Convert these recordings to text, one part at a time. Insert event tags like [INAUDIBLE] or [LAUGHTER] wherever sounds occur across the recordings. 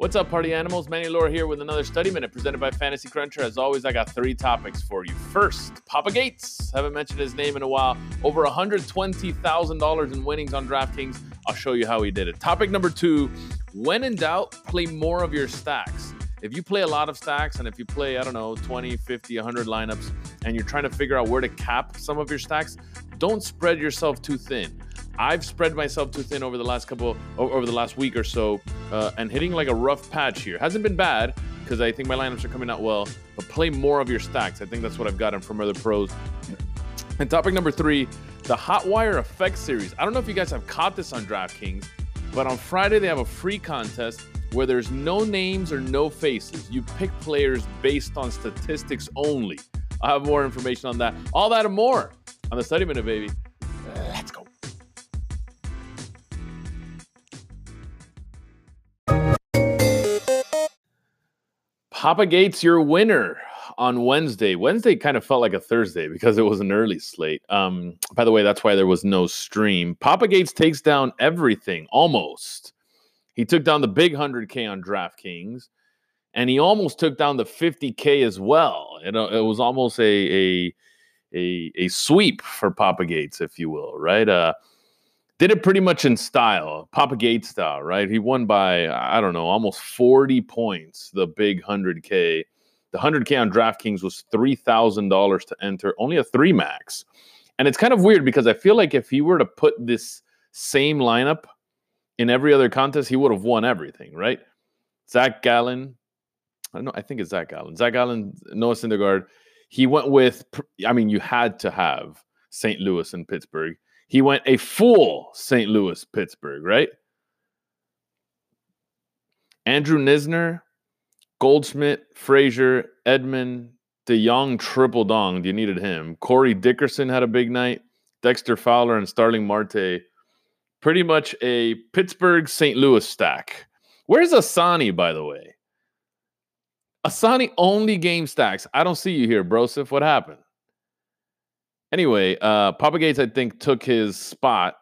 What's up, party animals? Manny Laura here with another study minute presented by Fantasy Cruncher. As always, I got three topics for you. First, Papa Gates. Haven't mentioned his name in a while. Over $120,000 in winnings on DraftKings. I'll show you how he did it. Topic number two when in doubt, play more of your stacks. If you play a lot of stacks and if you play, I don't know, 20, 50, 100 lineups and you're trying to figure out where to cap some of your stacks, don't spread yourself too thin. I've spread myself too thin over the last couple, over the last week or so, uh, and hitting like a rough patch here. Hasn't been bad because I think my lineups are coming out well, but play more of your stacks. I think that's what I've gotten from other pros. And topic number three, the Hotwire Effect Series. I don't know if you guys have caught this on DraftKings, but on Friday they have a free contest where there's no names or no faces. You pick players based on statistics only. i have more information on that. All that and more on the Study Minute, baby. Papa Gates, your winner on Wednesday. Wednesday kind of felt like a Thursday because it was an early slate. Um, by the way, that's why there was no stream. Papa Gates takes down everything almost. He took down the big 100K on DraftKings, and he almost took down the 50K as well. It, it was almost a, a a a sweep for Papa Gates, if you will, right? Uh, did it pretty much in style, Papa Gate style, right? He won by, I don't know, almost 40 points, the big 100K. The 100K on DraftKings was $3,000 to enter, only a three max. And it's kind of weird because I feel like if he were to put this same lineup in every other contest, he would have won everything, right? Zach Gallen, I don't know, I think it's Zach Gallen. Zach Gallen, Noah Syndergaard. He went with, I mean, you had to have St. Louis and Pittsburgh. He went a full St. Louis Pittsburgh, right? Andrew Knizner, Goldschmidt, Frazier, Edman, DeJong triple dong. You needed him. Corey Dickerson had a big night. Dexter Fowler and Starling Marte. Pretty much a Pittsburgh St. Louis stack. Where's Asani, by the way? Asani only game stacks. I don't see you here, Broseph. What happened? Anyway, uh, Papa Gates, I think, took his spot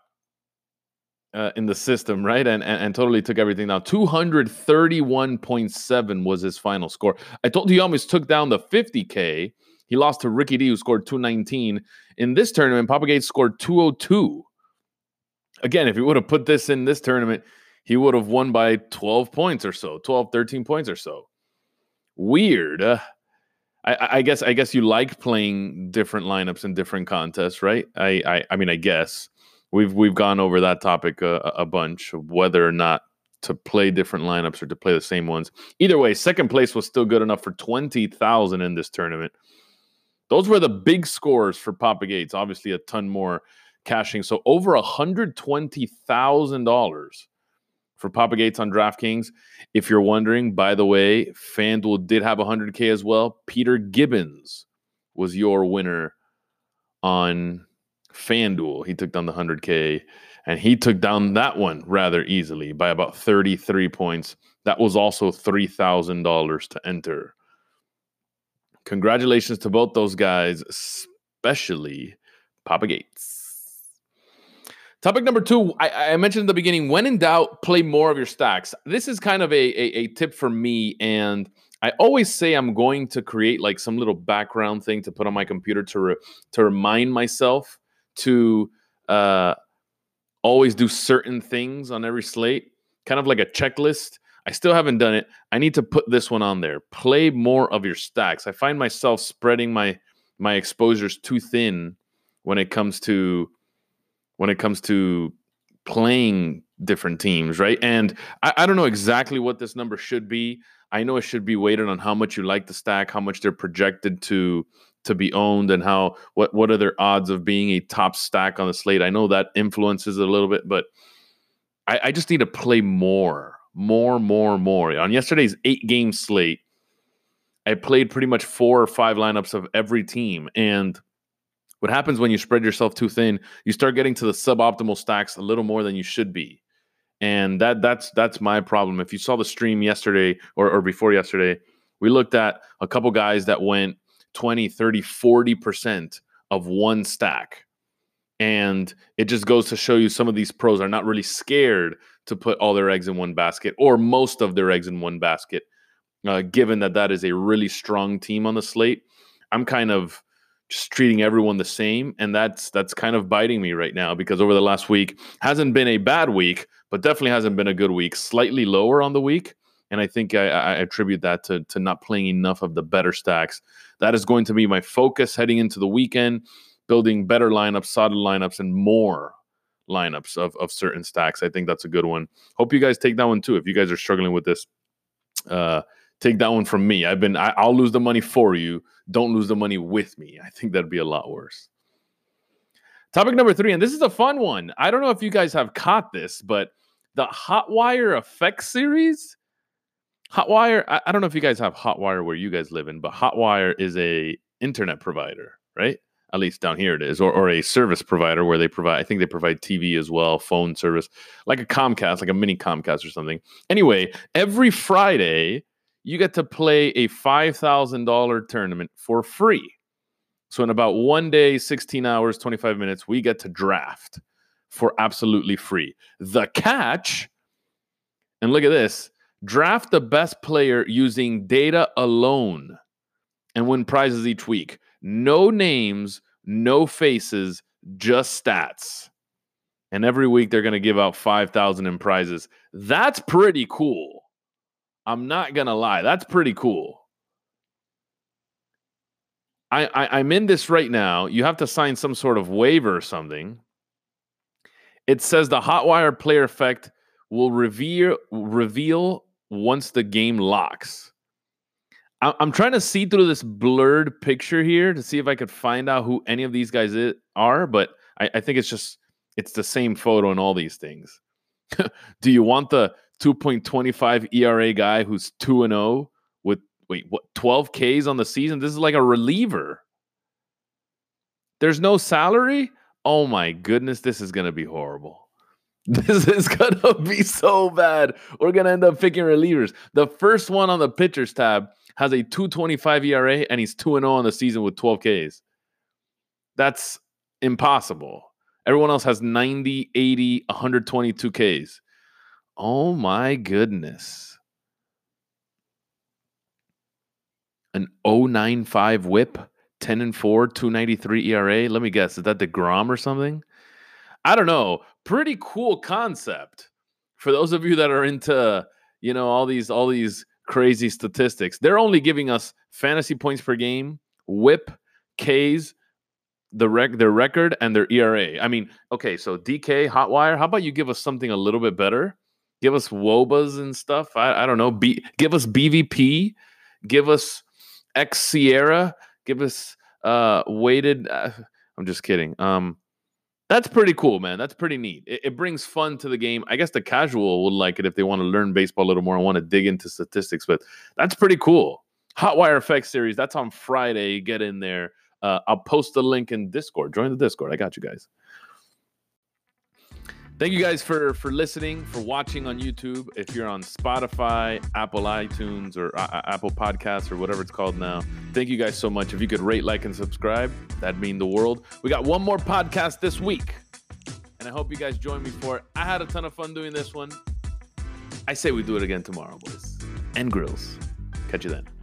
uh, in the system, right? And, and, and totally took everything down. 231.7 was his final score. I told you he almost took down the 50K. He lost to Ricky D, who scored 219. In this tournament, Papa Gates scored 202. Again, if he would have put this in this tournament, he would have won by 12 points or so, 12, 13 points or so. Weird. Uh, I, I, guess I guess you like playing different lineups in different contests, right? I, I, I mean, I guess we've we've gone over that topic a, a bunch of whether or not to play different lineups or to play the same ones. Either way, second place was still good enough for twenty thousand in this tournament. Those were the big scores for Papa Gates. Obviously, a ton more cashing. So over hundred twenty thousand dollars for Papa Gates on DraftKings. If you're wondering, by the way, FanDuel did have 100K as well. Peter Gibbons was your winner on FanDuel. He took down the 100K and he took down that one rather easily by about 33 points. That was also $3,000 to enter. Congratulations to both those guys, especially Papa Gates. Topic number two, I, I, mentioned in the beginning, when in doubt, play more of your stacks. This is kind of a, a, a, tip for me. And I always say I'm going to create like some little background thing to put on my computer to, re, to remind myself to uh, always do certain things on every slate, kind of like a checklist. I still haven't done it. I need to put this one on there. Play more of your stacks. I find myself spreading my my exposures too thin when it comes to when it comes to playing different teams, right? And I, I, don't know exactly what this number should be. I know it should be weighted on how much you like the stack, how much they're projected to to be owned, and how what what are their odds of being a top stack on the slate. I know that influences it a little bit, but I, I just need to play more, more, more, more. On yesterday's eight game slate, I played pretty much four or five lineups of every team, and what happens when you spread yourself too thin, you start getting to the suboptimal stacks a little more than you should be. And that that's that's my problem. If you saw the stream yesterday or, or before yesterday, we looked at a couple guys that went 20, 30, 40% of one stack. And it just goes to show you some of these pros are not really scared to put all their eggs in one basket or most of their eggs in one basket, uh, given that that is a really strong team on the slate. I'm kind of just treating everyone the same, and that's that's kind of biting me right now because over the last week hasn't been a bad week, but definitely hasn't been a good week. Slightly lower on the week, and I think I, I attribute that to to not playing enough of the better stacks. That is going to be my focus heading into the weekend, building better lineups, solid lineups, and more lineups of, of certain stacks. I think that's a good one. Hope you guys take that one too. If you guys are struggling with this, uh, take that one from me. I've been, I, I'll lose the money for you. Don't lose the money with me. I think that'd be a lot worse. Topic number three, and this is a fun one. I don't know if you guys have caught this, but the Hotwire Effect series. Hotwire, I, I don't know if you guys have Hotwire where you guys live in, but Hotwire is a internet provider, right? at least down here it is, or, or a service provider where they provide, I think they provide TV as well, phone service, like a Comcast, like a mini Comcast or something. Anyway, every Friday, you get to play a $5,000 tournament for free. So, in about one day, 16 hours, 25 minutes, we get to draft for absolutely free. The catch, and look at this draft the best player using data alone and win prizes each week no names, no faces, just stats. And every week they're going to give out 5,000 in prizes. That's pretty cool. I'm not to lie. That's pretty cool. I, I, I'm in this right now. You have to sign some sort of waiver or something. It says the Hotwire player effect will reveal reveal once the game locks. I'm trying to see through this blurred picture here to see if I could find out who any of these guys are, but I, I think it's just it's the same photo in all these things. [LAUGHS] Do you want the 2.25 ERA guy who's 2 and 0 with wait, what 12 Ks on the season? This is like a reliever. There's no salary? Oh my goodness, this is going to be horrible. [LAUGHS] This is going to be so bad. We're going to end up picking relievers. The first one on the pitchers tab has a 225 ERA and he's 2 0 on the season with 12 Ks. That's impossible. Everyone else has 90, 80, 122 Ks. Oh my goodness. An 095 whip, 10 and 4, 293 ERA. Let me guess, is that DeGrom or something? I don't know. Pretty cool concept. For those of you that are into, you know, all these all these crazy statistics. They're only giving us fantasy points per game, whip, Ks, the rec their record, and their ERA. I mean, okay, so DK, Hotwire, how about you give us something a little bit better? Give us Wobas and stuff. I, I don't know. B, give us BVP. Give us X Sierra. Give us uh weighted. Uh, I'm just kidding. Um, that's pretty cool, man. That's pretty neat. It, it, brings fun to the game. I guess the casual would like it if they want to learn baseball a little more and want to dig into statistics, but that's pretty cool. Hotwire Effects series, that's on Friday. Get in there. Uh, I'll post the link in Discord. Join the Discord. I got you guys. Thank you guys for for listening, for watching on YouTube. If you're on Spotify, Apple iTunes, or uh, Apple Podcasts, or whatever it's called now, thank you guys so much. If you could rate, like, and subscribe, that'd mean the world. We got one more podcast this week, and I hope you guys join me for it. I had a ton of fun doing this one. I say we do it again tomorrow, boys and grills. Catch you then.